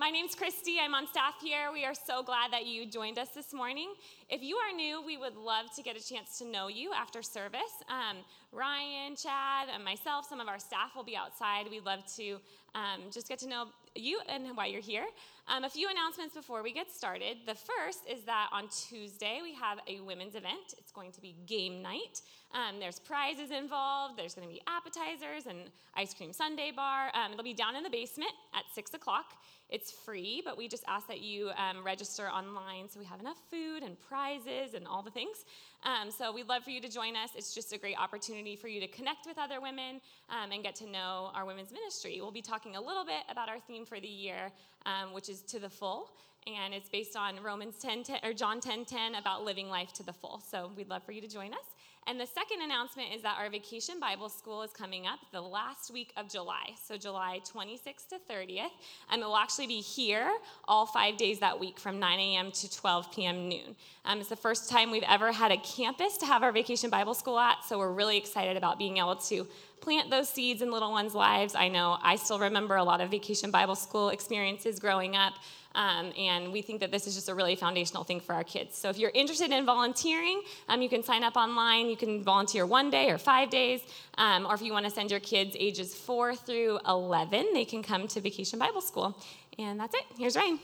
My name's Christy. I'm on staff here. We are so glad that you joined us this morning. If you are new, we would love to get a chance to know you after service. Um, Ryan, Chad, and myself, some of our staff will be outside. We'd love to um, just get to know you and why you're here. Um, a few announcements before we get started. The first is that on Tuesday we have a women's event. It's going to be game night. Um, there's prizes involved. There's going to be appetizers and ice cream sundae bar. Um, it'll be down in the basement at six o'clock. It's free, but we just ask that you um, register online so we have enough food and prizes and all the things. Um, so we'd love for you to join us. It's just a great opportunity for you to connect with other women um, and get to know our women's ministry. We'll be talking a little bit about our theme for the year, um, which is to the full. And it's based on Romans 10, 10 or John 10 10 about living life to the full. So we'd love for you to join us. And the second announcement is that our Vacation Bible School is coming up the last week of July, so July 26th to 30th. And it will actually be here all five days that week from 9 a.m. to 12 p.m. noon. Um, it's the first time we've ever had a campus to have our Vacation Bible School at, so we're really excited about being able to plant those seeds in little ones' lives. I know I still remember a lot of Vacation Bible School experiences growing up. Um, and we think that this is just a really foundational thing for our kids. So if you're interested in volunteering, um, you can sign up online. You can volunteer one day or five days. Um, or if you want to send your kids ages four through 11, they can come to Vacation Bible School. And that's it. Here's Ryan.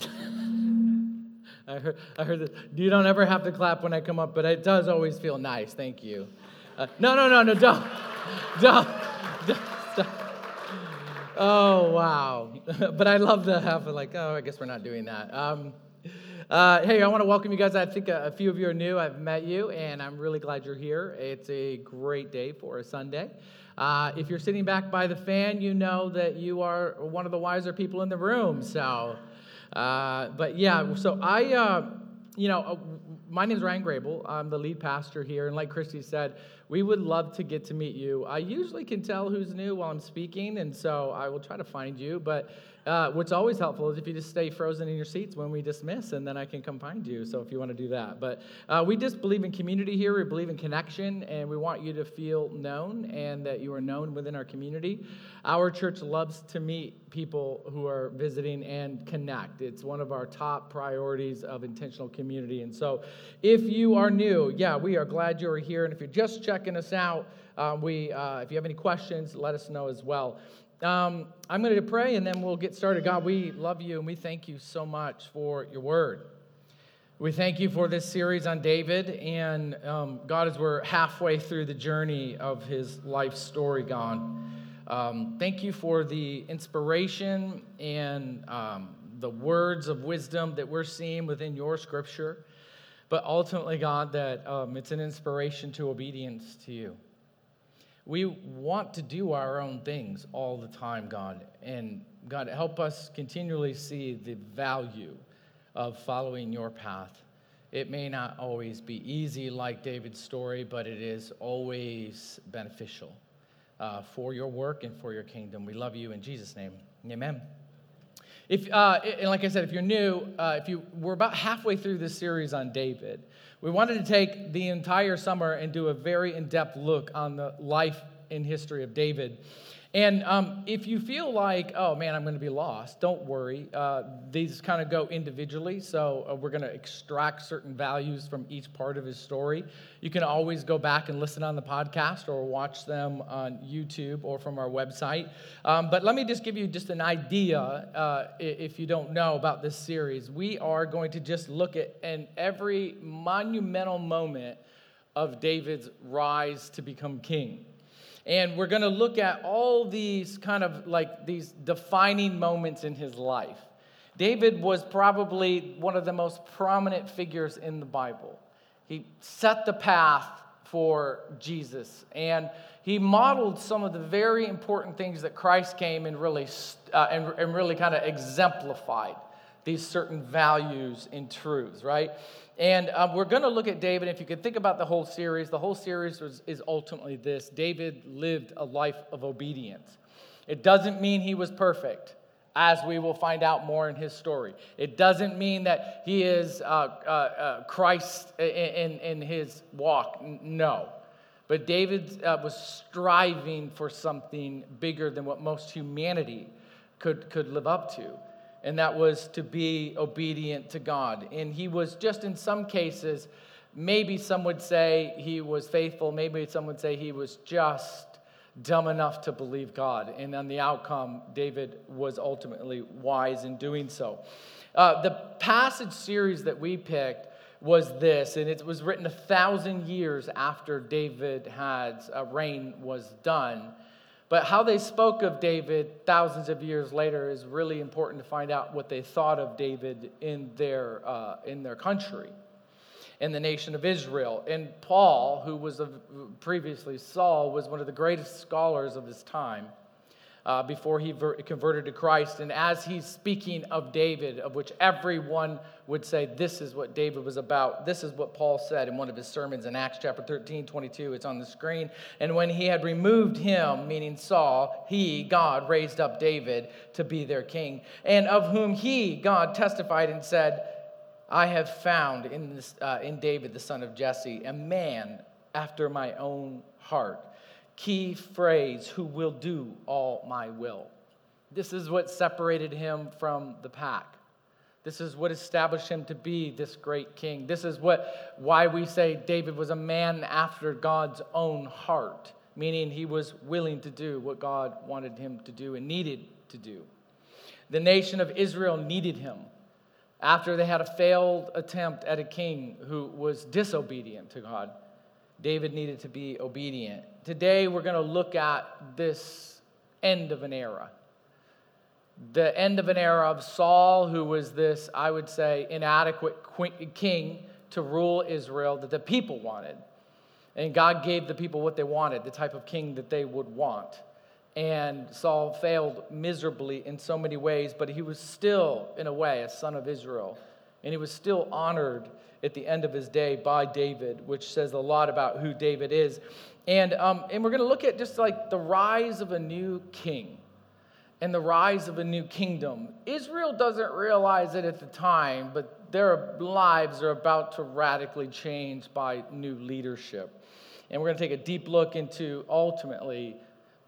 I heard, I heard this. You don't ever have to clap when I come up, but it does always feel nice. Thank you. Uh, no, no, no, no, don't. Don't. Oh, wow. but I love to have like, oh, I guess we're not doing that. Um, uh, hey, I want to welcome you guys. I think a, a, few of you are new. I've met you, and I'm really glad you're here. It's a great day for a Sunday. Uh, if you're sitting back by the fan, you know that you are one of the wiser people in the room. So, uh, but yeah, so I, uh, you know, uh, my name is Ryan Grable. I'm the lead pastor here, and like Christy said, we would love to get to meet you. I usually can tell who's new while I'm speaking, and so I will try to find you. But uh, what's always helpful is if you just stay frozen in your seats when we dismiss, and then I can come find you. So if you want to do that. But uh, we just believe in community here. We believe in connection, and we want you to feel known and that you are known within our community. Our church loves to meet people who are visiting and connect. It's one of our top priorities of intentional community. And so if you are new, yeah, we are glad you're here. And if you're just checking us out, um, we, uh, if you have any questions, let us know as well. Um, I'm going to pray and then we'll get started. God, we love you and we thank you so much for your word. We thank you for this series on David. And um, God, as we're halfway through the journey of his life story, God, um, thank you for the inspiration and um, the words of wisdom that we're seeing within your scripture. But ultimately, God, that um, it's an inspiration to obedience to you. We want to do our own things all the time, God. And God, help us continually see the value of following your path. It may not always be easy like David's story, but it is always beneficial uh, for your work and for your kingdom. We love you in Jesus' name. Amen. If, uh, and like I said, if you're new, uh, if you we're about halfway through this series on David. We wanted to take the entire summer and do a very in-depth look on the life and history of David. And um, if you feel like, oh man, I'm going to be lost, don't worry. Uh, these kind of go individually, so uh, we're going to extract certain values from each part of his story. You can always go back and listen on the podcast or watch them on YouTube or from our website. Um, but let me just give you just an idea, uh, if you don't know about this series. We are going to just look at in every monumental moment of David's rise to become king. And we're going to look at all these kind of like these defining moments in his life. David was probably one of the most prominent figures in the Bible. He set the path for Jesus, and he modeled some of the very important things that Christ came and really, uh, and, and really kind of exemplified these certain values and truths, right? And um, we're going to look at David. If you could think about the whole series, the whole series was, is ultimately this David lived a life of obedience. It doesn't mean he was perfect, as we will find out more in his story. It doesn't mean that he is uh, uh, uh, Christ in, in his walk. No. But David uh, was striving for something bigger than what most humanity could, could live up to. And that was to be obedient to God. And he was just in some cases, maybe some would say he was faithful, maybe some would say he was just dumb enough to believe God. And on the outcome, David was ultimately wise in doing so. Uh, the passage series that we picked was this, and it was written a thousand years after David had uh, reign was done. But how they spoke of David thousands of years later is really important to find out what they thought of David in their, uh, in their country, in the nation of Israel. And Paul, who was a, previously Saul, was one of the greatest scholars of his time uh, before he ver- converted to Christ. And as he's speaking of David, of which everyone would say this is what David was about, this is what Paul said in one of his sermons in Acts chapter 13, 22. It's on the screen. And when he had removed him, meaning Saul, he, God, raised up David to be their king, and of whom he, God, testified and said, I have found in, this, uh, in David, the son of Jesse, a man after my own heart key phrase who will do all my will. This is what separated him from the pack. This is what established him to be this great king. This is what why we say David was a man after God's own heart, meaning he was willing to do what God wanted him to do and needed to do. The nation of Israel needed him after they had a failed attempt at a king who was disobedient to God. David needed to be obedient. Today, we're going to look at this end of an era. The end of an era of Saul, who was this, I would say, inadequate king to rule Israel that the people wanted. And God gave the people what they wanted, the type of king that they would want. And Saul failed miserably in so many ways, but he was still, in a way, a son of Israel. And he was still honored at the end of his day by David, which says a lot about who David is. And, um, and we're going to look at just like the rise of a new king and the rise of a new kingdom. Israel doesn't realize it at the time, but their lives are about to radically change by new leadership. And we're going to take a deep look into ultimately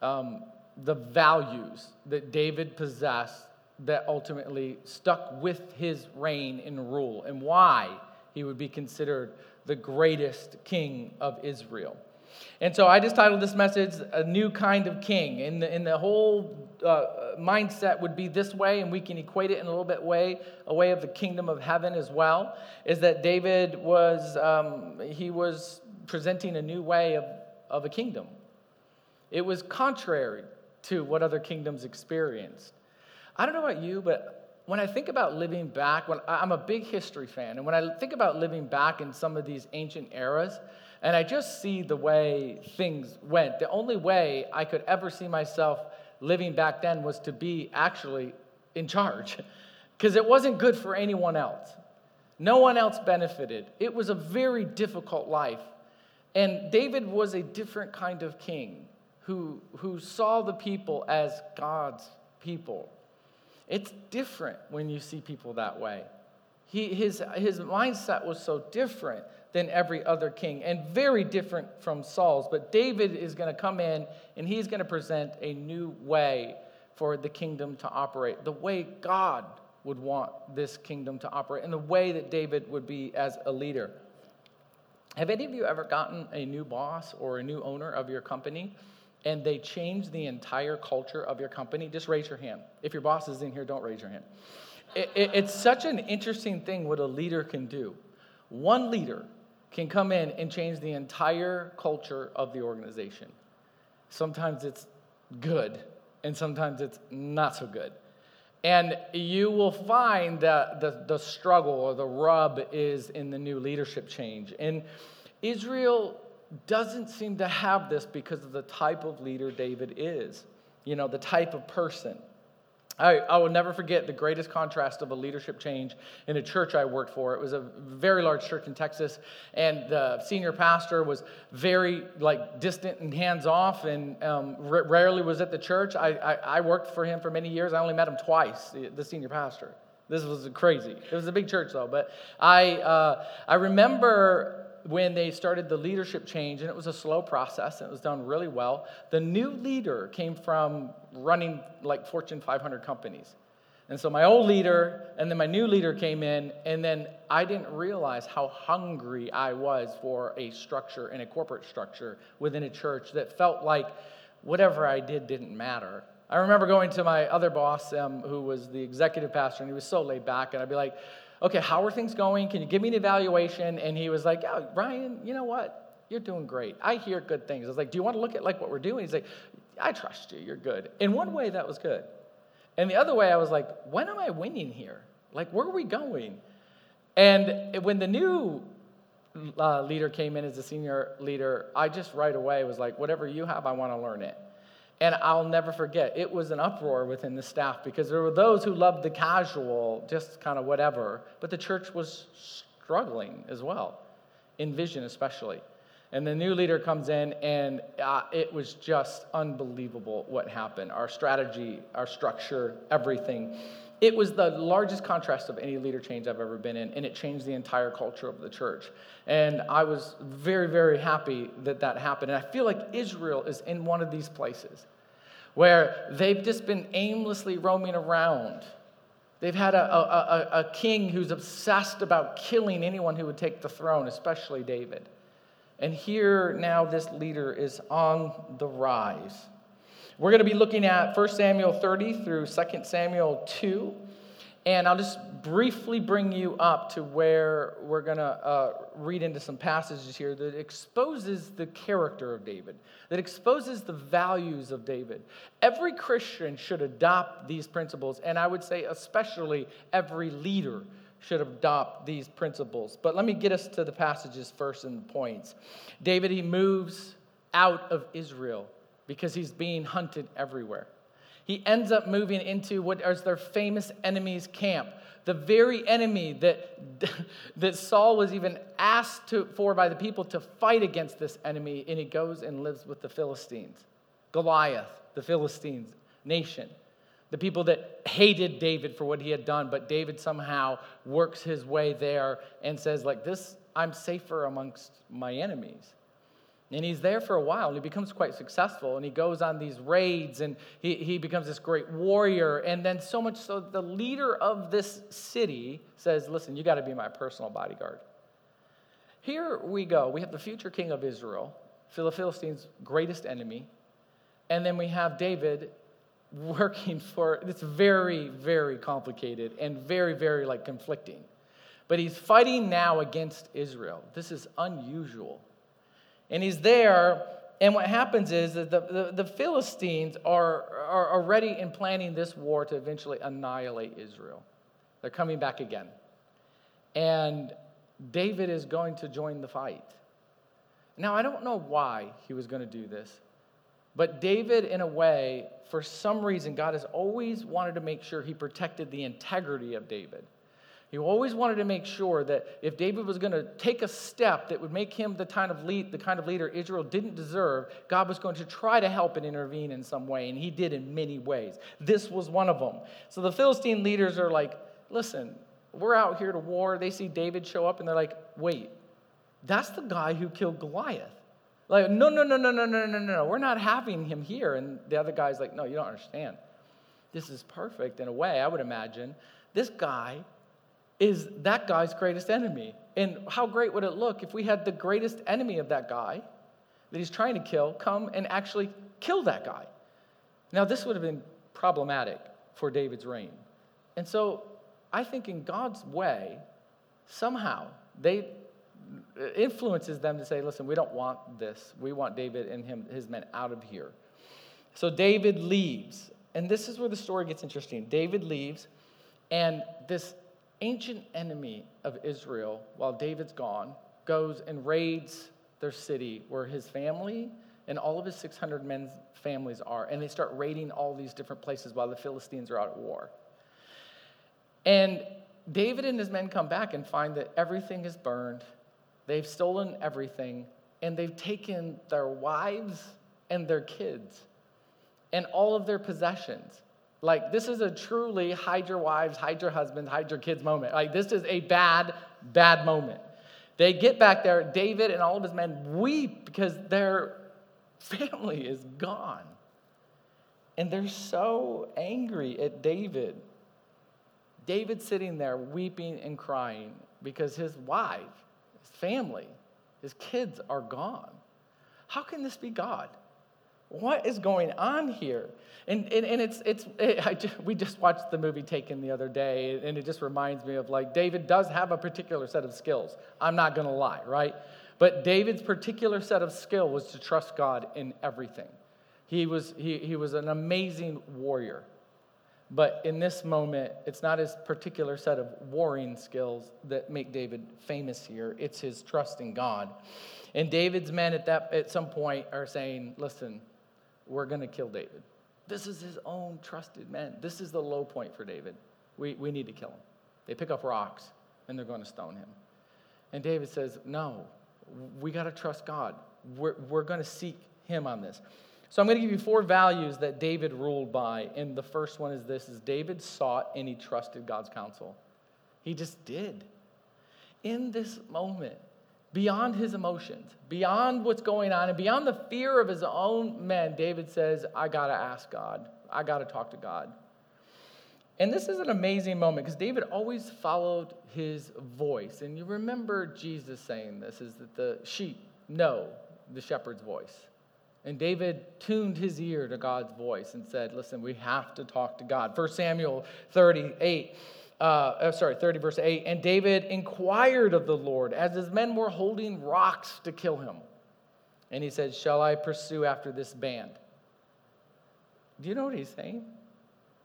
um, the values that David possessed that ultimately stuck with his reign and rule and why he would be considered the greatest king of Israel. And so I just titled this message A New Kind of King. And the, and the whole uh, mindset would be this way, and we can equate it in a little bit way, a way of the kingdom of heaven as well, is that David was, um, he was presenting a new way of, of a kingdom. It was contrary to what other kingdoms experienced. I don't know about you, but when I think about living back, when I'm a big history fan, and when I think about living back in some of these ancient eras, and I just see the way things went, the only way I could ever see myself living back then was to be actually in charge, because it wasn't good for anyone else. No one else benefited. It was a very difficult life. And David was a different kind of king who, who saw the people as God's people. It's different when you see people that way. He, his, his mindset was so different than every other king and very different from Saul's. But David is going to come in and he's going to present a new way for the kingdom to operate, the way God would want this kingdom to operate, and the way that David would be as a leader. Have any of you ever gotten a new boss or a new owner of your company and they change the entire culture of your company, just raise your hand. If your boss is in here, don't raise your hand. It, it, it's such an interesting thing what a leader can do. One leader can come in and change the entire culture of the organization. Sometimes it's good, and sometimes it's not so good. And you will find that the, the struggle or the rub is in the new leadership change. And Israel doesn't seem to have this because of the type of leader David is, you know, the type of person. I, I will never forget the greatest contrast of a leadership change in a church I worked for. It was a very large church in Texas, and the senior pastor was very like distant and hands off, and um, r- rarely was at the church. I, I, I, worked for him for many years. I only met him twice, the, the senior pastor. This was crazy. It was a big church though, but I uh, I remember when they started the leadership change, and it was a slow process, and it was done really well. The new leader came from running like Fortune 500 companies. And so my old leader and then my new leader came in, and then I didn't realize how hungry I was for a structure and a corporate structure within a church that felt like whatever I did didn't matter. I remember going to my other boss, um, who was the executive pastor, and he was so laid back, and I'd be like, okay, how are things going? Can you give me an evaluation? And he was like, oh, Ryan, you know what? You're doing great. I hear good things. I was like, do you want to look at like what we're doing? He's like, I trust you. You're good. In one way, that was good. And the other way, I was like, when am I winning here? Like, where are we going? And when the new uh, leader came in as a senior leader, I just right away was like, whatever you have, I want to learn it. And I'll never forget, it was an uproar within the staff because there were those who loved the casual, just kind of whatever, but the church was struggling as well, in vision especially. And the new leader comes in, and uh, it was just unbelievable what happened. Our strategy, our structure, everything. It was the largest contrast of any leader change I've ever been in, and it changed the entire culture of the church. And I was very, very happy that that happened. And I feel like Israel is in one of these places where they've just been aimlessly roaming around. They've had a, a, a, a king who's obsessed about killing anyone who would take the throne, especially David. And here now this leader is on the rise. We're going to be looking at 1 Samuel 30 through 2 Samuel 2. And I'll just briefly bring you up to where we're going to uh, read into some passages here that exposes the character of David, that exposes the values of David. Every Christian should adopt these principles, and I would say, especially every leader should adopt these principles. But let me get us to the passages first and the points. David, he moves out of Israel because he's being hunted everywhere. He ends up moving into what is their famous enemy's camp, the very enemy that, that Saul was even asked to, for by the people to fight against this enemy, and he goes and lives with the Philistines. Goliath, the Philistines nation. The people that hated David for what he had done, but David somehow works his way there and says, like, this, I'm safer amongst my enemies. And he's there for a while and he becomes quite successful and he goes on these raids and he, he becomes this great warrior. And then, so much so, the leader of this city says, Listen, you got to be my personal bodyguard. Here we go. We have the future king of Israel, the Philistines' greatest enemy. And then we have David working for it's very, very complicated and very, very like conflicting. But he's fighting now against Israel. This is unusual. And he's there, and what happens is that the, the, the Philistines are, are already in planning this war to eventually annihilate Israel. They're coming back again. And David is going to join the fight. Now, I don't know why he was going to do this, but David, in a way, for some reason, God has always wanted to make sure he protected the integrity of David. He always wanted to make sure that if David was going to take a step that would make him the kind of lead, the kind of leader Israel didn't deserve, God was going to try to help and intervene in some way, and he did in many ways. This was one of them. So the Philistine leaders are like, "Listen, we're out here to war." They see David show up, and they're like, "Wait, that's the guy who killed Goliath." Like, no, no, no, no, no, no, no, no, we're not having him here. And the other guy's like, no, you don't understand. This is perfect in a way, I would imagine. This guy is that guy's greatest enemy. And how great would it look if we had the greatest enemy of that guy that he's trying to kill come and actually kill that guy? Now, this would have been problematic for David's reign. And so I think in God's way, somehow they influences them to say, listen, we don't want this. We want David and him, his men out of here. So David leaves. And this is where the story gets interesting. David leaves, and this ancient enemy of Israel, while David's gone, goes and raids their city where his family and all of his 600 men's families are. And they start raiding all these different places while the Philistines are out at war. And David and his men come back and find that everything is burned. They've stolen everything, and they've taken their wives and their kids and all of their possessions. Like, this is a truly hide your wives, hide your husbands, hide your kids moment. Like, this is a bad, bad moment. They get back there. David and all of his men weep because their family is gone. And they're so angry at David. David sitting there weeping and crying because his wife, his family, his kids are gone. How can this be God? What is going on here? And, and, and it's, it's it, just, we just watched the movie Taken the other day, and it just reminds me of like David does have a particular set of skills. I'm not going to lie, right? But David's particular set of skill was to trust God in everything. He was, he, he was an amazing warrior. But in this moment, it's not his particular set of warring skills that make David famous here. It's his trust in God. And David's men at that at some point are saying, "Listen, we're going to kill David. This is his own trusted men. This is the low point for David. We, we need to kill him." They pick up rocks and they're going to stone him. And David says, "No, we got to trust God. We're, we're going to seek him on this." So I'm going to give you four values that David ruled by. And the first one is this is David sought and he trusted God's counsel. He just did. In this moment, beyond his emotions, beyond what's going on, and beyond the fear of his own men, David says, I got to ask God. I got to talk to God. And this is an amazing moment because David always followed his voice. And you remember Jesus saying this is that the sheep know the shepherd's voice. And David tuned his ear to God's voice and said, Listen, we have to talk to God. 1 Samuel 38, uh, uh, sorry, 30, verse 8. And David inquired of the Lord as his men were holding rocks to kill him. And he said, Shall I pursue after this band? Do you know what he's saying?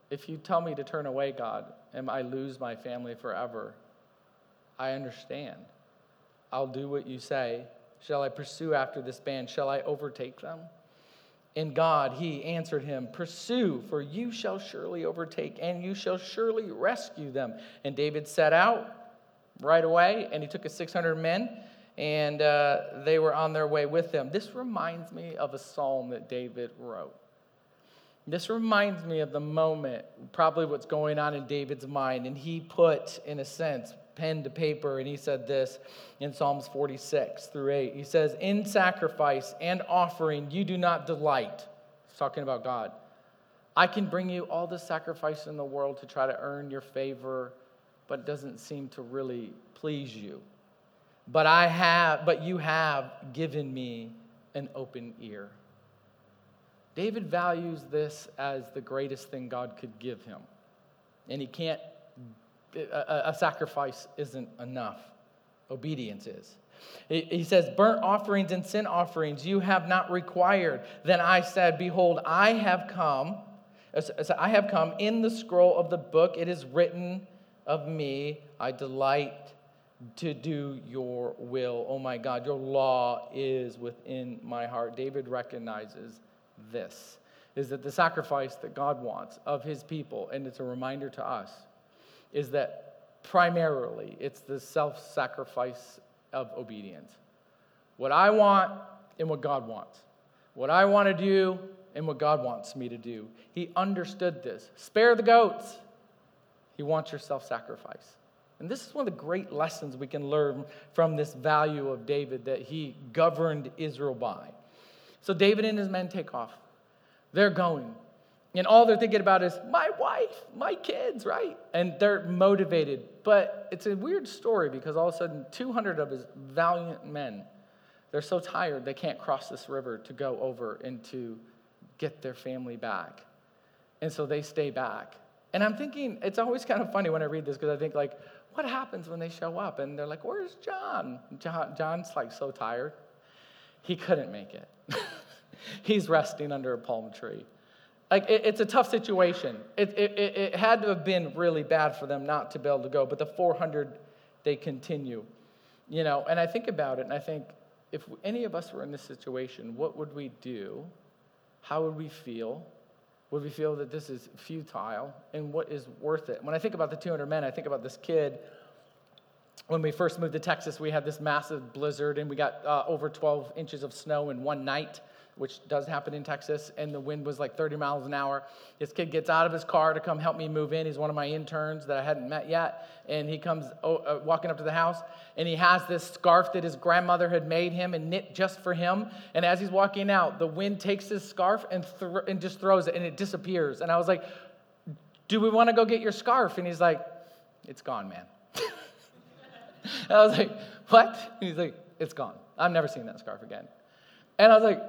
If you tell me to turn away, God, and I lose my family forever, I understand. I'll do what you say, Shall I pursue after this band? Shall I overtake them? In God, he answered him, Pursue, for you shall surely overtake, and you shall surely rescue them. And David set out right away, and he took his 600 men, and uh, they were on their way with him. This reminds me of a psalm that David wrote. This reminds me of the moment, probably what's going on in David's mind. And he put, in a sense, pen to paper, and he said this in Psalms 46 through 8. He says, In sacrifice and offering you do not delight. He's talking about God. I can bring you all the sacrifice in the world to try to earn your favor, but it doesn't seem to really please you. But I have, but you have given me an open ear. David values this as the greatest thing God could give him. And he can't a, a sacrifice isn't enough. Obedience is. He says, Burnt offerings and sin offerings you have not required. Then I said, Behold, I have come. Uh, I have come in the scroll of the book. It is written of me. I delight to do your will. Oh my God, your law is within my heart. David recognizes this is that the sacrifice that God wants of his people, and it's a reminder to us, is that primarily it's the self sacrifice of obedience. What I want and what God wants. What I want to do and what God wants me to do. He understood this. Spare the goats. He wants your self sacrifice. And this is one of the great lessons we can learn from this value of David that he governed Israel by. So David and his men take off. They're going. And all they're thinking about is my wife, my kids, right? And they're motivated. But it's a weird story because all of a sudden, 200 of his valiant men, they're so tired they can't cross this river to go over and to get their family back. And so they stay back. And I'm thinking, it's always kind of funny when I read this because I think, like, what happens when they show up? And they're like, where's John? John John's like so tired. He couldn't make it. He's resting under a palm tree. Like, it, it's a tough situation. It, it, it had to have been really bad for them not to be able to go, but the 400, they continue. You know, and I think about it, and I think if any of us were in this situation, what would we do? How would we feel? Would we feel that this is futile? And what is worth it? When I think about the 200 men, I think about this kid. When we first moved to Texas, we had this massive blizzard, and we got uh, over 12 inches of snow in one night which does happen in Texas, and the wind was like 30 miles an hour. This kid gets out of his car to come help me move in. He's one of my interns that I hadn't met yet. And he comes uh, walking up to the house, and he has this scarf that his grandmother had made him and knit just for him. And as he's walking out, the wind takes his scarf and, th- and just throws it, and it disappears. And I was like, Do we want to go get your scarf? And he's like, It's gone, man. I was like, What? And he's like, It's gone. I'm never seeing that scarf again. And I was like,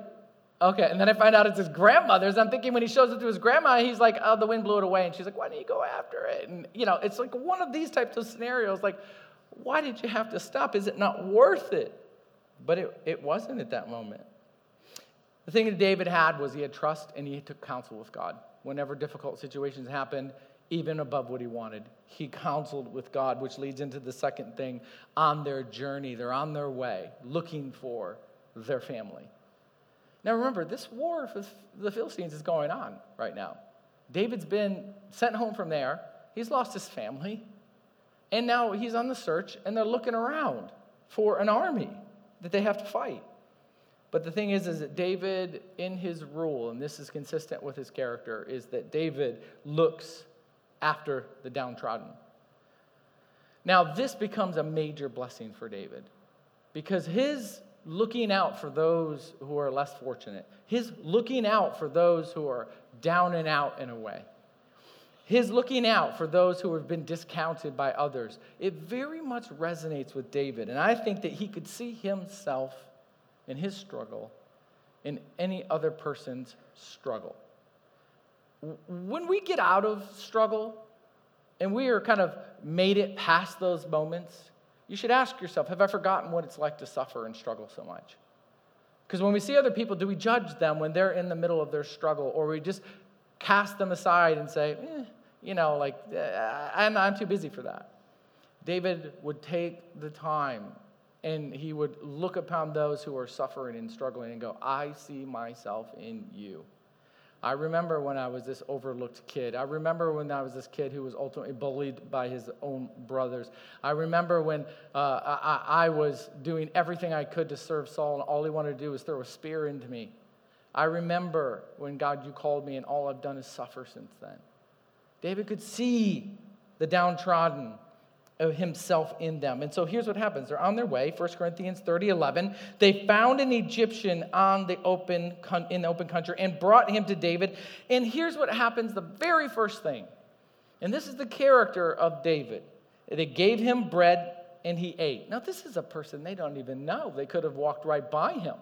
Okay, and then I find out it's his grandmother's. I'm thinking when he shows it to his grandma, he's like, oh, the wind blew it away. And she's like, why didn't you go after it? And, you know, it's like one of these types of scenarios. Like, why did you have to stop? Is it not worth it? But it, it wasn't at that moment. The thing that David had was he had trust and he took counsel with God. Whenever difficult situations happened, even above what he wanted, he counseled with God, which leads into the second thing on their journey. They're on their way looking for their family. Now remember, this war with the Philistines is going on right now. David's been sent home from there, he's lost his family, and now he's on the search, and they're looking around for an army that they have to fight. But the thing is, is that David, in his rule, and this is consistent with his character, is that David looks after the downtrodden. Now, this becomes a major blessing for David because his looking out for those who are less fortunate, his looking out for those who are down and out in a way, his looking out for those who have been discounted by others, it very much resonates with David. And I think that he could see himself in his struggle in any other person's struggle. When we get out of struggle and we are kind of made it past those moments, you should ask yourself have I forgotten what it's like to suffer and struggle so much? Because when we see other people, do we judge them when they're in the middle of their struggle, or we just cast them aside and say, eh, you know, like, eh, I'm, I'm too busy for that? David would take the time and he would look upon those who are suffering and struggling and go, I see myself in you. I remember when I was this overlooked kid. I remember when I was this kid who was ultimately bullied by his own brothers. I remember when uh, I, I, was doing everything I could to serve Saul, and all he wanted to do was throw a spear into me. I remember when God, you called me, and all I've done is suffer since then. David could see the downtrodden himself in them. And so here's what happens. They're on their way, 1 Corinthians 30, 11. They found an Egyptian on the open, in the open country and brought him to David. And here's what happens the very first thing. And this is the character of David. They gave him bread and he ate. Now, this is a person they don't even know. They could have walked right by him.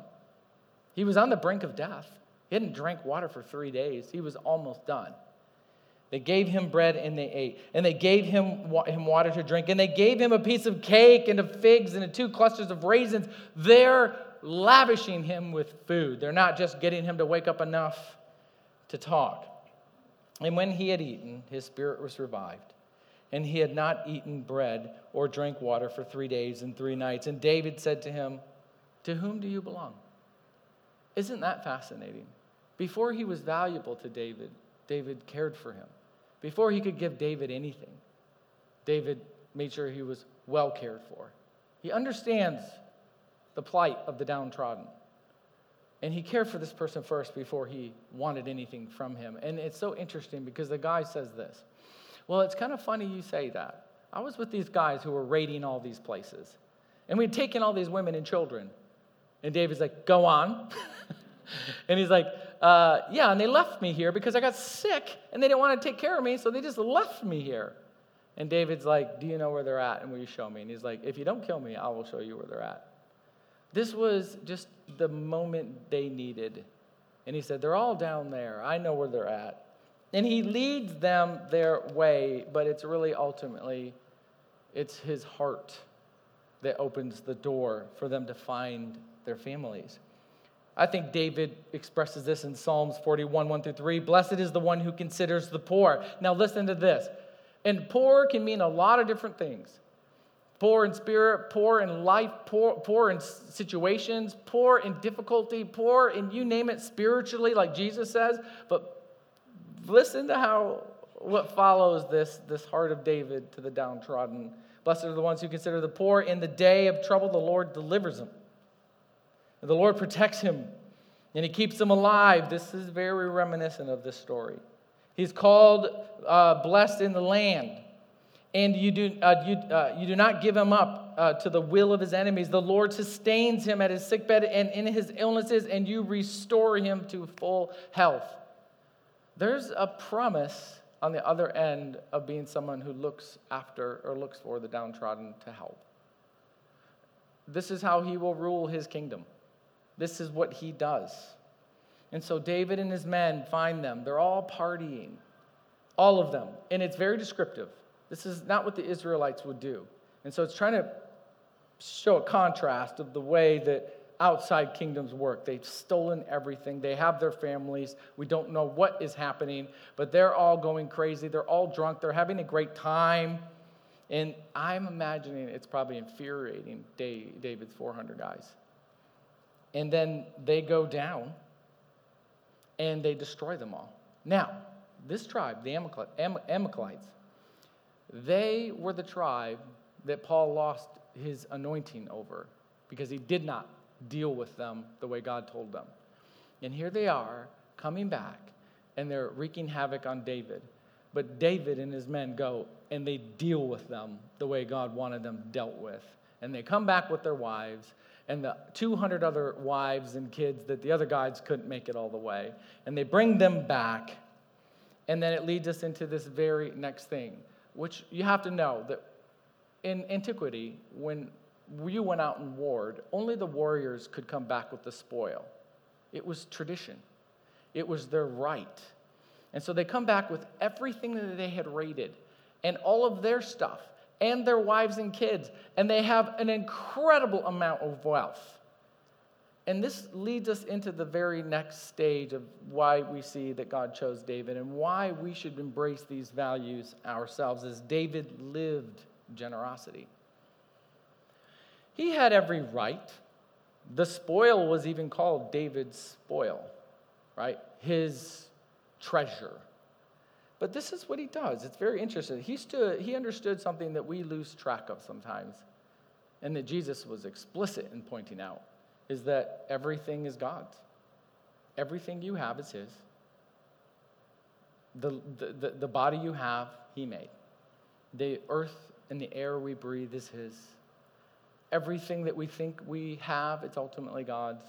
He was on the brink of death. He hadn't drank water for three days. He was almost done. They gave him bread and they ate. And they gave him, him water to drink. And they gave him a piece of cake and of figs and two clusters of raisins. They're lavishing him with food. They're not just getting him to wake up enough to talk. And when he had eaten, his spirit was revived. And he had not eaten bread or drank water for three days and three nights. And David said to him, To whom do you belong? Isn't that fascinating? Before he was valuable to David, David cared for him. Before he could give David anything, David made sure he was well cared for. He understands the plight of the downtrodden. And he cared for this person first before he wanted anything from him. And it's so interesting because the guy says this Well, it's kind of funny you say that. I was with these guys who were raiding all these places, and we'd taken all these women and children. And David's like, Go on. and he's like, uh, yeah, and they left me here because I got sick and they didn't want to take care of me, so they just left me here. And David's like, Do you know where they're at? And will you show me? And he's like, If you don't kill me, I will show you where they're at. This was just the moment they needed. And he said, They're all down there. I know where they're at. And he leads them their way, but it's really ultimately it's his heart that opens the door for them to find their families. I think David expresses this in Psalms 41, 1 through 3. Blessed is the one who considers the poor. Now, listen to this. And poor can mean a lot of different things poor in spirit, poor in life, poor, poor in situations, poor in difficulty, poor in you name it spiritually, like Jesus says. But listen to how what follows this, this heart of David to the downtrodden. Blessed are the ones who consider the poor. In the day of trouble, the Lord delivers them. The Lord protects him. and he keeps them alive. This is very reminiscent of this story. He's called uh, blessed in the land. And you do, uh, you, uh, you do not give him up uh, to the will of his enemies. The Lord sustains him at his sickbed and in his illnesses, and you restore him to full health. There's a promise on the other end of being someone who looks after or looks for the downtrodden to help. This is how he will rule his kingdom. This is what he does. And so David and his men find them. They're all partying, all of them. And it's very descriptive. This is not what the Israelites would do. And so it's trying to show a contrast of the way that outside kingdoms work. They've stolen everything. They have their families. We don't know what is happening, but they're all going crazy. They're all drunk. They're having a great time. And I'm imagining it's probably infuriating David's 400 guys. And then they go down and they destroy them all. Now, this tribe, the Amalekites, they were the tribe that Paul lost his anointing over because he did not deal with them the way God told them. And here they are coming back and they're wreaking havoc on David. But David and his men go and they deal with them the way God wanted them dealt with. And they come back with their wives and the 200 other wives and kids that the other guys couldn't make it all the way. And they bring them back. And then it leads us into this very next thing, which you have to know that in antiquity, when you went out and warred, only the warriors could come back with the spoil. It was tradition, it was their right. And so they come back with everything that they had raided and all of their stuff and their wives and kids, and they have an incredible amount of wealth. And this leads us into the very next stage of why we see that God chose David and why we should embrace these values ourselves as David lived generosity. He had every right. The spoil was even called David's spoil, right? His treasure. But this is what he does. It's very interesting. He, stood, he understood something that we lose track of sometimes, and that Jesus was explicit in pointing out is that everything is God's. Everything you have is His. The, the, the body you have, He made. The earth and the air we breathe is His. Everything that we think we have, it's ultimately God's.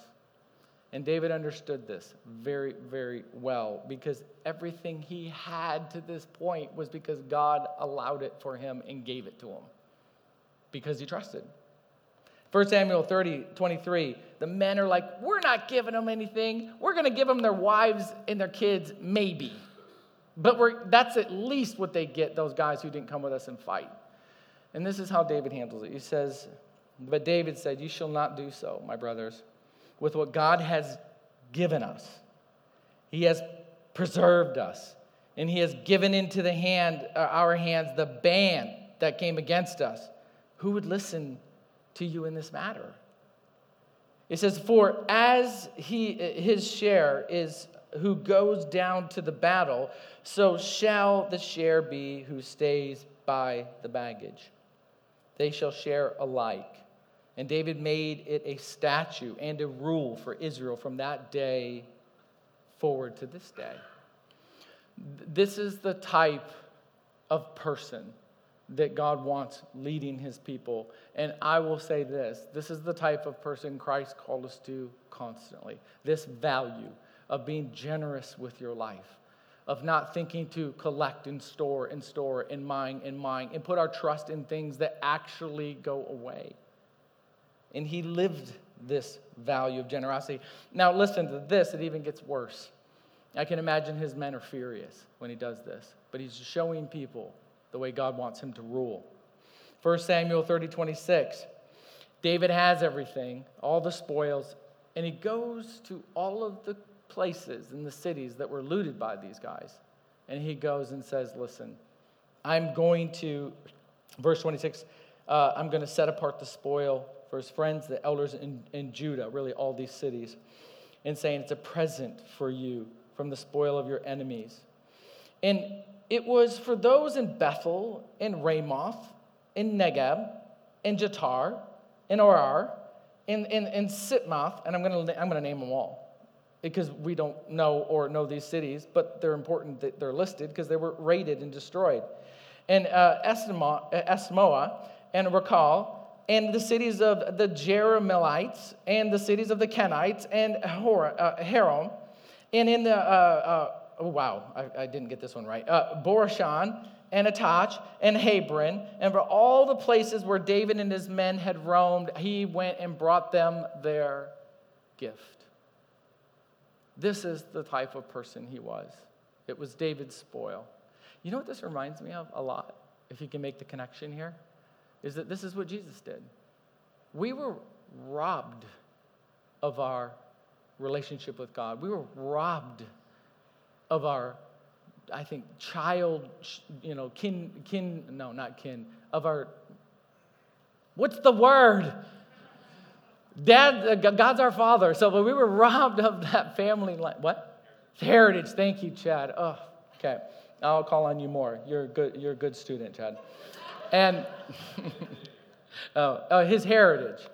And David understood this very, very well because everything he had to this point was because God allowed it for him and gave it to him because he trusted. 1 Samuel 30, 23, the men are like, We're not giving them anything. We're going to give them their wives and their kids, maybe. But we're, that's at least what they get, those guys who didn't come with us and fight. And this is how David handles it. He says, But David said, You shall not do so, my brothers, with what God has given us. He has preserved us, and He has given into the hand, uh, our hands the ban that came against us. Who would listen to you in this matter? It says, For as he, his share is who goes down to the battle, so shall the share be who stays by the baggage they shall share alike. And David made it a statute and a rule for Israel from that day forward to this day. This is the type of person that God wants leading his people. And I will say this this is the type of person Christ called us to constantly. This value of being generous with your life of not thinking to collect and store and store and mine and mine and put our trust in things that actually go away. And he lived this value of generosity. Now, listen to this, it even gets worse. I can imagine his men are furious when he does this, but he's showing people the way God wants him to rule. 1 Samuel 30 26. David has everything, all the spoils, and he goes to all of the places in the cities that were looted by these guys. And he goes and says, Listen, I'm going to, verse 26, uh, I'm going to set apart the spoil for his friends, the elders in, in Judah, really all these cities, and saying it's a present for you from the spoil of your enemies. And it was for those in Bethel, in Ramoth, in Negeb, in Jattir, in Orar, in, in, in Sitmoth, and I'm going to I'm going to name them all because we don't know or know these cities, but they're important that they're listed because they were raided and destroyed. And uh, Esmoa and Racal, and the cities of the Jerahmeelites, and the cities of the Kenites, and Haram, and in the, uh, uh, oh wow, I, I, didn't get this one right, uh, Bor-ashan, and Athach, and Hebron, and for all the places where David and his men had roamed, he went and brought them their gift. This is the type of person he was. It was David's spoil. You know what this reminds me of a lot, if you can make the connection here? Is that this is what Jesus did. We were robbed of our relationship with God. We were robbed of our, I think, child, you know, kin, kin, no, not kin, of our, what's the word? Dad, uh, God's our father. So we were robbed of that family line. What? Heritage. Thank you, Chad. Oh, okay. I'll call on you more. You're a good, you're a good student, Chad. And oh, oh, his heritage.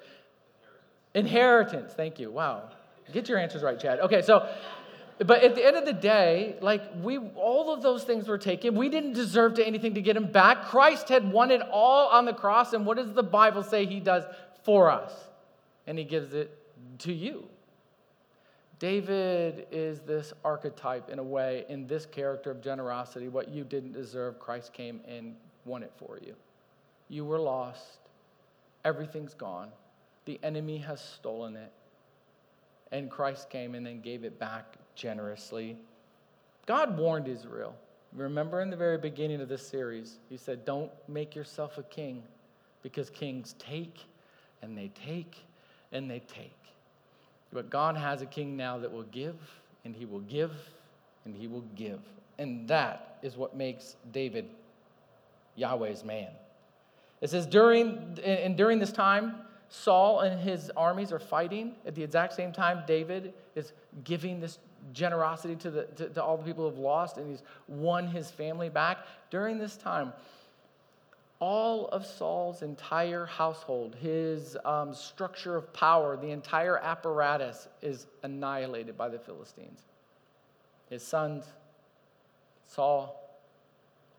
Inheritance. Thank you. Wow. Get your answers right, Chad. Okay, so, but at the end of the day, like we, all of those things were taken. We didn't deserve to anything to get them back. Christ had won it all on the cross. And what does the Bible say he does for us? and he gives it to you. David is this archetype in a way, in this character of generosity. What you didn't deserve, Christ came and won it for you. You were lost, everything's gone, the enemy has stolen it, and Christ came and then gave it back generously. God warned Israel. Remember in the very beginning of this series, he said, Don't make yourself a king because kings take and they take and they take. But God has a king now that will give, and he will give, and he will give. And that is what makes David Yahweh's man. It says, during, and during this time, Saul and his armies are fighting. At the exact same time, David is giving this generosity to, the, to, to all the people who have lost, and he's won his family back. During this time, all of Saul's entire household, his um, structure of power, the entire apparatus is annihilated by the Philistines. His sons, Saul,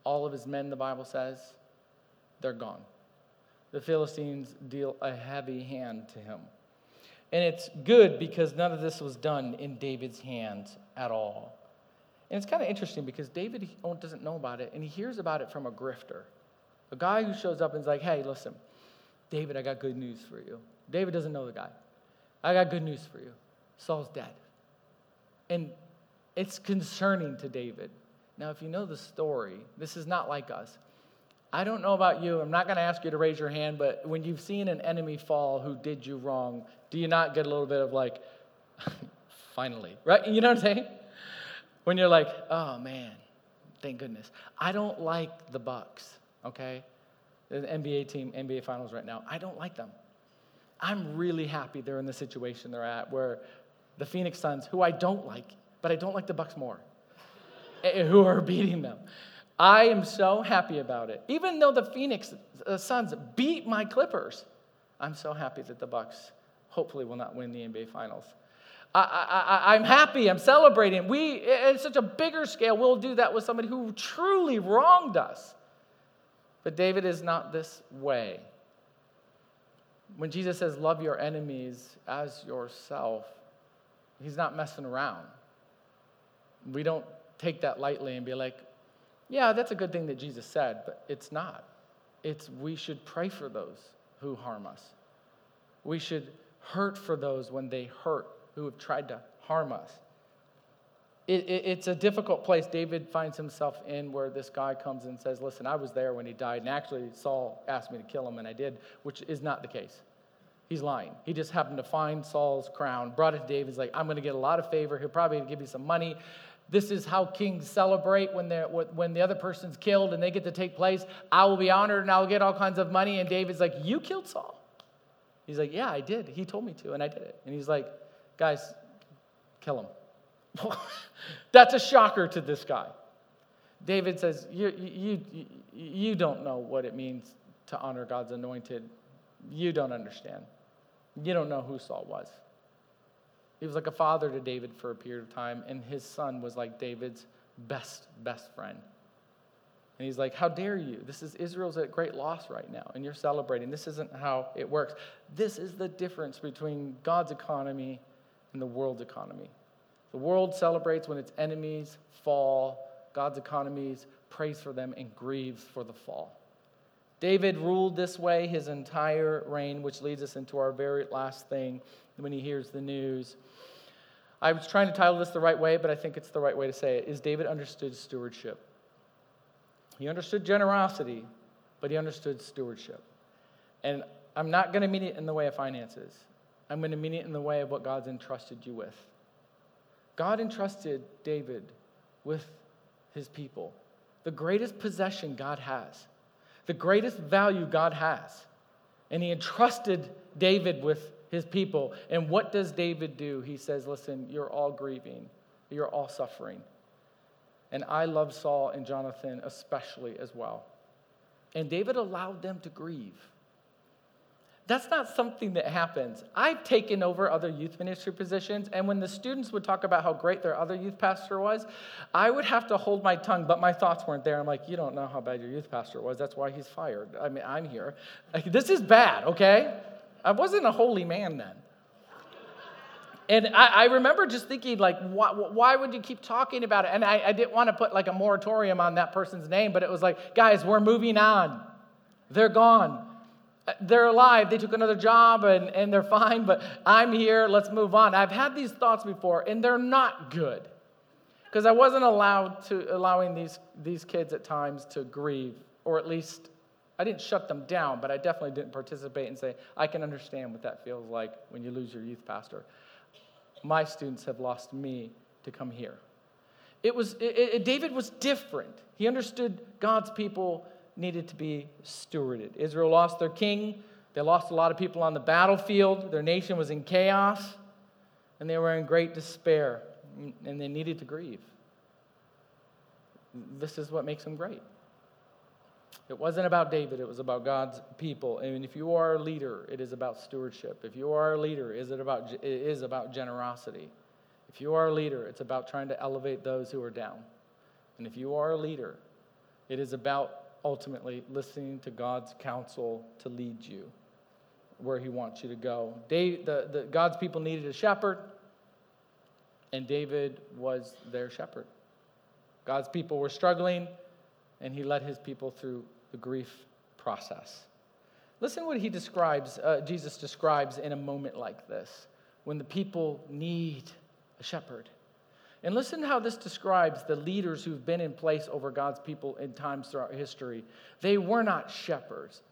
all of his men, the Bible says, they're gone. The Philistines deal a heavy hand to him. And it's good because none of this was done in David's hands at all. And it's kind of interesting because David doesn't know about it, and he hears about it from a grifter. A guy who shows up and is like, hey, listen, David, I got good news for you. David doesn't know the guy. I got good news for you. Saul's dead. And it's concerning to David. Now, if you know the story, this is not like us. I don't know about you. I'm not going to ask you to raise your hand, but when you've seen an enemy fall who did you wrong, do you not get a little bit of like, finally, right? You know what I'm saying? When you're like, oh man, thank goodness. I don't like the Bucks okay? The NBA team, NBA finals right now. I don't like them. I'm really happy they're in the situation they're at where the Phoenix Suns, who I don't like, but I don't like the Bucks more, who are beating them. I am so happy about it. Even though the Phoenix uh, Suns beat my Clippers, I'm so happy that the Bucks hopefully will not win the NBA Finals. I, am happy. I'm celebrating. We, at such a bigger scale, we'll do that with somebody who truly wronged us. But David is not this way. When Jesus says, Love your enemies as yourself, he's not messing around. We don't take that lightly and be like, yeah, that's a good thing that Jesus said, but it's not. It's we should pray for those who harm us. We should hurt for those when they hurt who have tried to harm us it, it, it's a difficult place David finds himself in where this guy comes and says, Listen, I was there when he died. And actually, Saul asked me to kill him, and I did, which is not the case. He's lying. He just happened to find Saul's crown, brought it to David. He's like, I'm going to get a lot of favor. He'll probably give me some money. This is how kings celebrate when, they're, when the other person's killed and they get to take place. I will be honored and I'll get all kinds of money. And David's like, You killed Saul? He's like, Yeah, I did. He told me to, and I did it. And he's like, Guys, kill him. That's a shocker to this guy. David says, you, you, you don't know what it means to honor God's anointed. You don't understand. You don't know who Saul was. He was like a father to David for a period of time, and his son was like David's best, best friend. And he's like, How dare you? This is Israel's at great loss right now, and you're celebrating. This isn't how it works. This is the difference between God's economy and the world's economy. The world celebrates when its enemies fall, God's economies prays for them and grieves for the fall. David ruled this way his entire reign, which leads us into our very last thing when he hears the news. I was trying to title this the right way, but I think it's the right way to say it. Is David understood stewardship? He understood generosity, but he understood stewardship. And I'm not going to mean it in the way of finances. I'm going to mean it in the way of what God's entrusted you with. God entrusted David with his people, the greatest possession God has, the greatest value God has. And he entrusted David with his people. And what does David do? He says, Listen, you're all grieving, you're all suffering. And I love Saul and Jonathan especially as well. And David allowed them to grieve. That's not something that happens. I've taken over other youth ministry positions, and when the students would talk about how great their other youth pastor was, I would have to hold my tongue, but my thoughts weren't there. I'm like, you don't know how bad your youth pastor was. That's why he's fired. I mean, I'm here. Like, this is bad, okay? I wasn't a holy man then. And I, I, remember just thinking, like, why, why, would you keep talking about it? And I, I didn't want to put like a moratorium on that person's name, but it was like, guys, we're moving on. They're gone. They're alive. They took another job and, and they're fine, but I'm here. Let's move on. I've had these thoughts before, and they're not good. Because I wasn't allowed to allowing these, these kids at times to grieve, or at least I didn't shut them down, but I definitely didn't participate and say, I can understand what that feels like when you lose your youth pastor my students have lost me to come here. It was, it, it, David was different. He understood God's people needed to be stewarded. Israel lost their king, they lost a lot of people on the battlefield, their nation was in chaos, and they were in great despair, and they needed to grieve. This is what makes them great. It wasn't about David, it was about God's people. And if you are a leader, it is about stewardship. If you are a leader, is it about it is about generosity. If you are a leader, it's about trying to elevate those who are down. And if you are a leader, it is about ultimately listening to God's counsel to lead you where he wants you to go. David, the, the, God's people needed a shepherd, and David was their shepherd. God's people were struggling, and he led his people through the grief process. Listen what he describes, uh, Jesus describes in a moment like this, when the people need a shepherd. And listen how this describes the leaders who've been in place over God's people in times throughout history. They were not shepherds,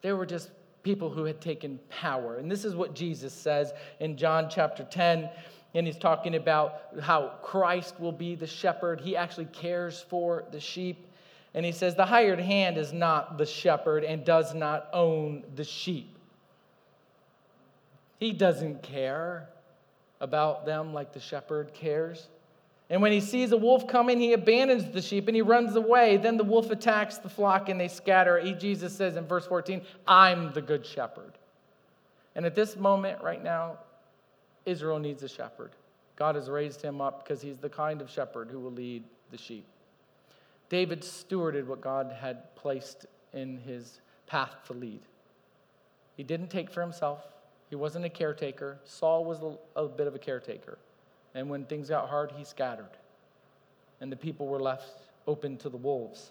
they were just people who had taken power. And this is what Jesus says in John chapter 10. And he's talking about how Christ will be the shepherd. He actually cares for the sheep. And he says, The hired hand is not the shepherd and does not own the sheep. He doesn't care about them like the shepherd cares. And when he sees a wolf coming, he abandons the sheep and he runs away. Then the wolf attacks the flock and they scatter. Jesus says in verse 14, I'm the good shepherd. And at this moment, right now, Israel needs a shepherd. God has raised him up because he's the kind of shepherd who will lead the sheep. David stewarded what God had placed in his path to lead. He didn't take for himself, he wasn't a caretaker. Saul was a, bit of a caretaker. And when things got hard, he scattered. And the people were left open to the wolves.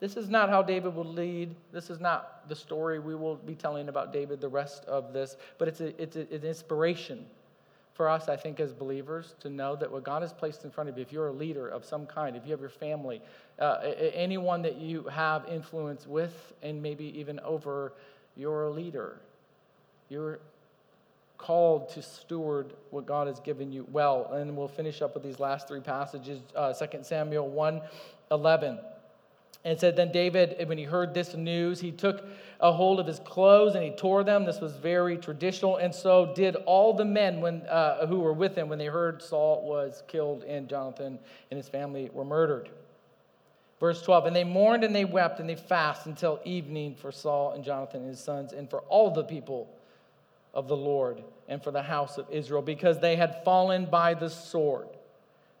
This is not how David will lead. This is not the story we will be telling about David the rest of this, but it's, a, it's a, an inspiration for us, I think, as believers, to know that what God has placed in front of you, if you're a leader of some kind, if you have your family, uh, anyone that you have influence with and maybe even over, you're a leader. You're called to steward what God has given you well. And we'll finish up with these last three passages uh, 2 Samuel 1 11. And said, Then David, when he heard this news, he took a hold of his clothes and he tore them. This was very traditional. And so did all the men when, uh, who were with him when they heard Saul was killed and Jonathan and his family were murdered. Verse 12, and they mourned and they wept and they fasted until evening for Saul and Jonathan and his sons and for all the people of the Lord and for the house of Israel because they had fallen by the sword,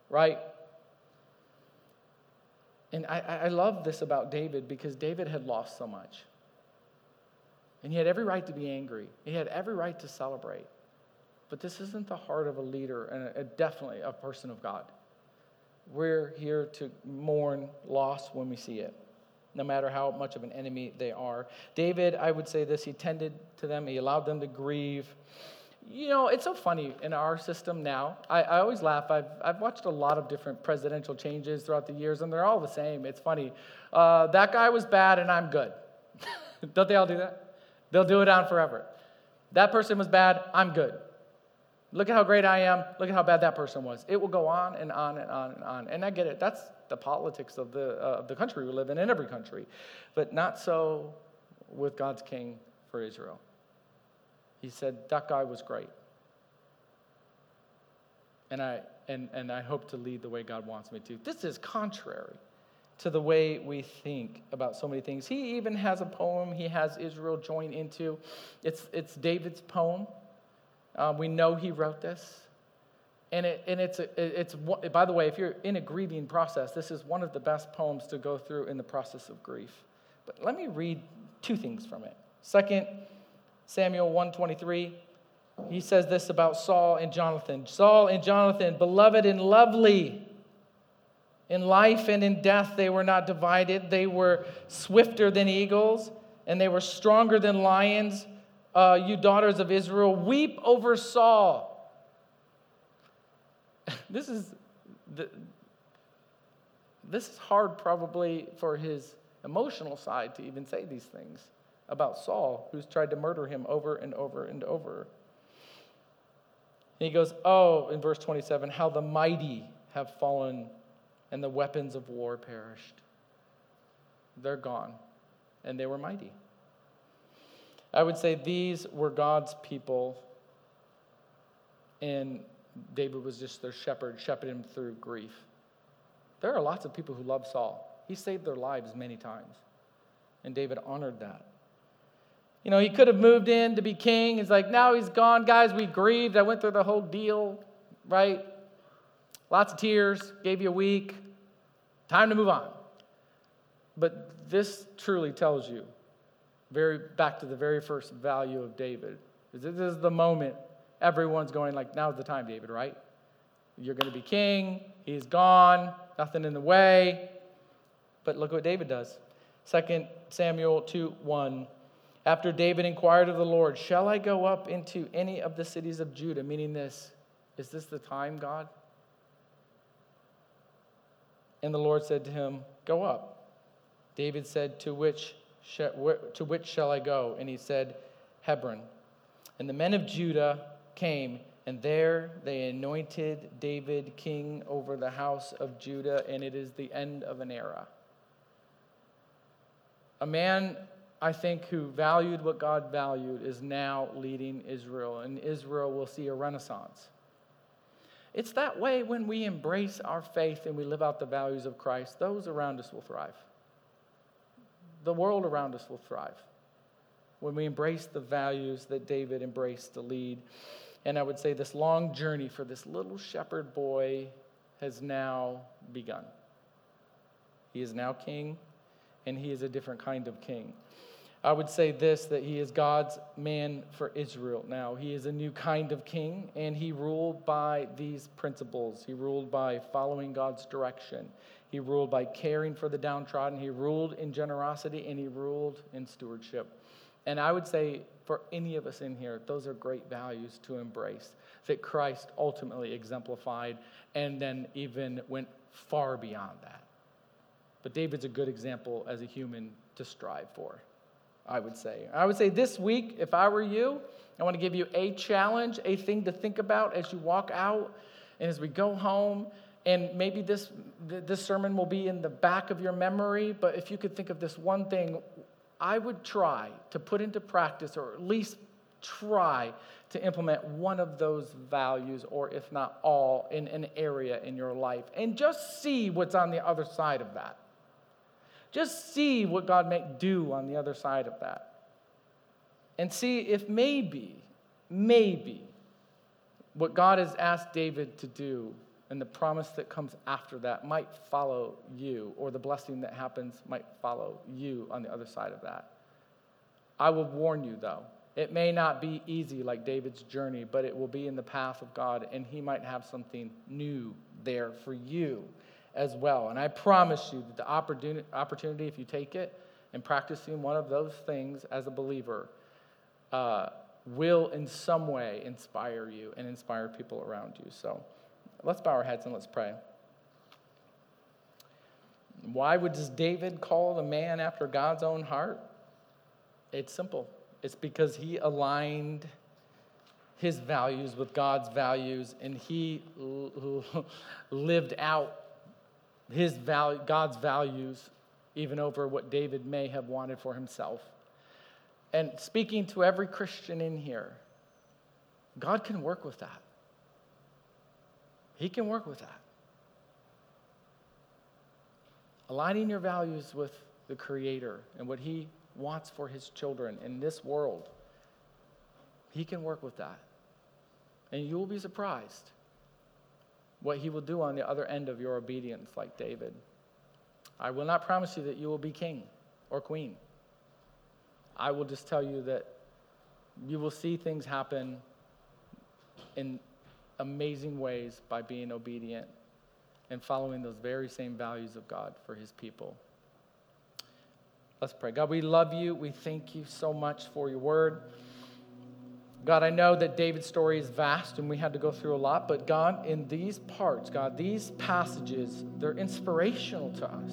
right? And I, I love this about David because David had lost so much. And he had every right to be angry, he had every right to celebrate. But this isn't the heart of a leader and a, a, definitely a person of God. We're here to mourn loss when we see it, no matter how much of an enemy they are. David, I would say this, he tended to them, he allowed them to grieve. You know, it's so funny in our system now. I, I always laugh. I've, I've watched a lot of different presidential changes throughout the years, and they're all the same. It's funny. Uh, that guy was bad, and I'm good. Don't they all do that? They'll do it on forever. That person was bad, I'm good. Look at how great I am. Look at how bad that person was. It will go on and on and on and on. And I get it. That's the politics of the, uh, of the country we live in, in every country. But not so with God's king for Israel. He said, That guy was great. And I, and, and I hope to lead the way God wants me to. This is contrary to the way we think about so many things. He even has a poem he has Israel join into. It's, it's David's poem. Uh, we know he wrote this. And, it, and it's, it's, by the way, if you're in a grieving process, this is one of the best poems to go through in the process of grief. But let me read two things from it. Second Samuel 123, he says this about Saul and Jonathan. Saul and Jonathan, beloved and lovely. In life and in death, they were not divided. They were swifter than eagles, and they were stronger than lions. Uh, you daughters of Israel, weep over Saul. this is the, this is hard probably for his emotional side to even say these things about Saul, who's tried to murder him over and over and over. And he goes, Oh, in verse 27, how the mighty have fallen and the weapons of war perished. They're gone, and they were mighty. I would say these were God's people, and David was just their shepherd, shepherding them through grief. There are lots of people who love Saul. He saved their lives many times, and David honored that. You know, he could have moved in to be king. He's like, now he's gone. Guys, we grieved. I went through the whole deal, right? Lots of tears, gave you a week. Time to move on. But this truly tells you, very back to the very first value of David. This is the moment everyone's going like, now's the time, David, right? You're going to be king. He's gone. Nothing in the way. But look what David does. 2 Samuel 2 1. After David inquired of the Lord, Shall I go up into any of the cities of Judah? Meaning this, is this the time, God? And the Lord said to him, Go up. David said, To which, to which shall I go? And he said, Hebron. And the men of Judah came, and there they anointed David king over the house of Judah, and it is the end of an era. A man I think, who valued what God valued, is now leading Israel, and Israel will see a renaissance. It's that way when we embrace our faith and we live out the values of Christ, those around us will thrive. The world around us will thrive when we embrace the values that David embraced to lead. And I would say this long journey for this little shepherd boy has now begun. He is now king, and he is a different kind of king. I would say this that he is God's man for Israel now. He is a new kind of king, and he ruled by these principles. He ruled by following God's direction. He ruled by caring for the downtrodden. He ruled in generosity, and he ruled in stewardship. And I would say for any of us in here, those are great values to embrace that Christ ultimately exemplified and then even went far beyond that. But David's a good example as a human to strive for. I would say. I would say this week, if I were you, I want to give you a challenge, a thing to think about as you walk out and as we go home. And maybe this, this sermon will be in the back of your memory, but if you could think of this one thing, I would try to put into practice, or at least try to implement one of those values, or if not all, in an area in your life, and just see what's on the other side of that. Just see what God may do on the other side of that. And see if maybe maybe what God has asked David to do and the promise that comes after that might follow you, or the blessing that happens might follow you on the other side of that. I will warn you, though, it may not be easy like David's journey, but it will be in the path of God, and He might have something new there for you as well. And I promise you that the opportunity, if you take it and practicing one of those things as a believer, uh, will in some way inspire you and inspire people around you. So let's bow our heads and let's pray. Why would David call the man after God's own heart? It's simple. It's because he aligned his values with God's values and he lived out his value, God's values even over what David may have wanted for himself. And speaking to every Christian in here, God can work with that. He can work with that. Aligning your values with the Creator and what He wants for His children in this world, He can work with that. And you will be surprised what He will do on the other end of your obedience, like David. I will not promise you that you will be king or queen. I will just tell you that you will see things happen in amazing ways by being obedient and following those very same values of God for his people. Let's pray. God, we love you. We thank you so much for your word. God, I know that David's story is vast and we had to go through a lot, but God, in these parts, God, these passages, they're inspirational to us.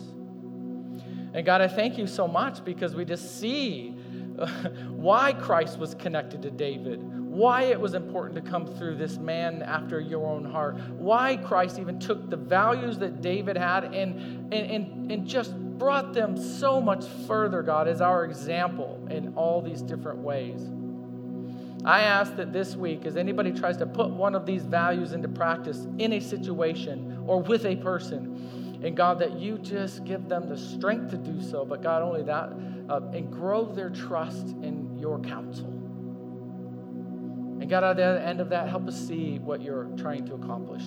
And God, I thank you so much because we just see why Christ was connected to David, why it was important to come through this man after your own heart, why Christ even took the values that David had and, and, and, and just brought them so much further, God, as our example in all these different ways. I ask that this week, as anybody tries to put one of these values into practice in a situation or with a person, and God, that you just give them the strength to do so, but God, only that, uh, and grow their trust in your counsel. And God, at the end of that, help us see what you're trying to accomplish.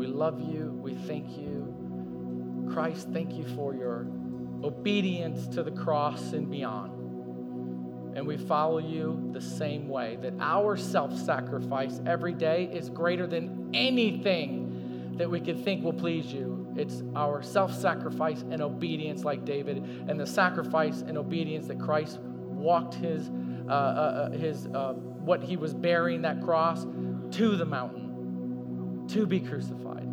We love you. We thank you. Christ, thank you for your obedience to the cross and beyond. And we follow you the same way that our self sacrifice every day is greater than anything that we could think will please you. It's our self sacrifice and obedience, like David, and the sacrifice and obedience that Christ walked his, uh, uh, uh, his uh, what he was bearing, that cross, to the mountain to be crucified.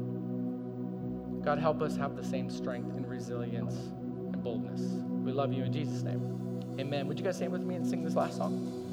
God, help us have the same strength and resilience and boldness. We love you in Jesus' name. Amen. Would you guys stand with me and sing this last song?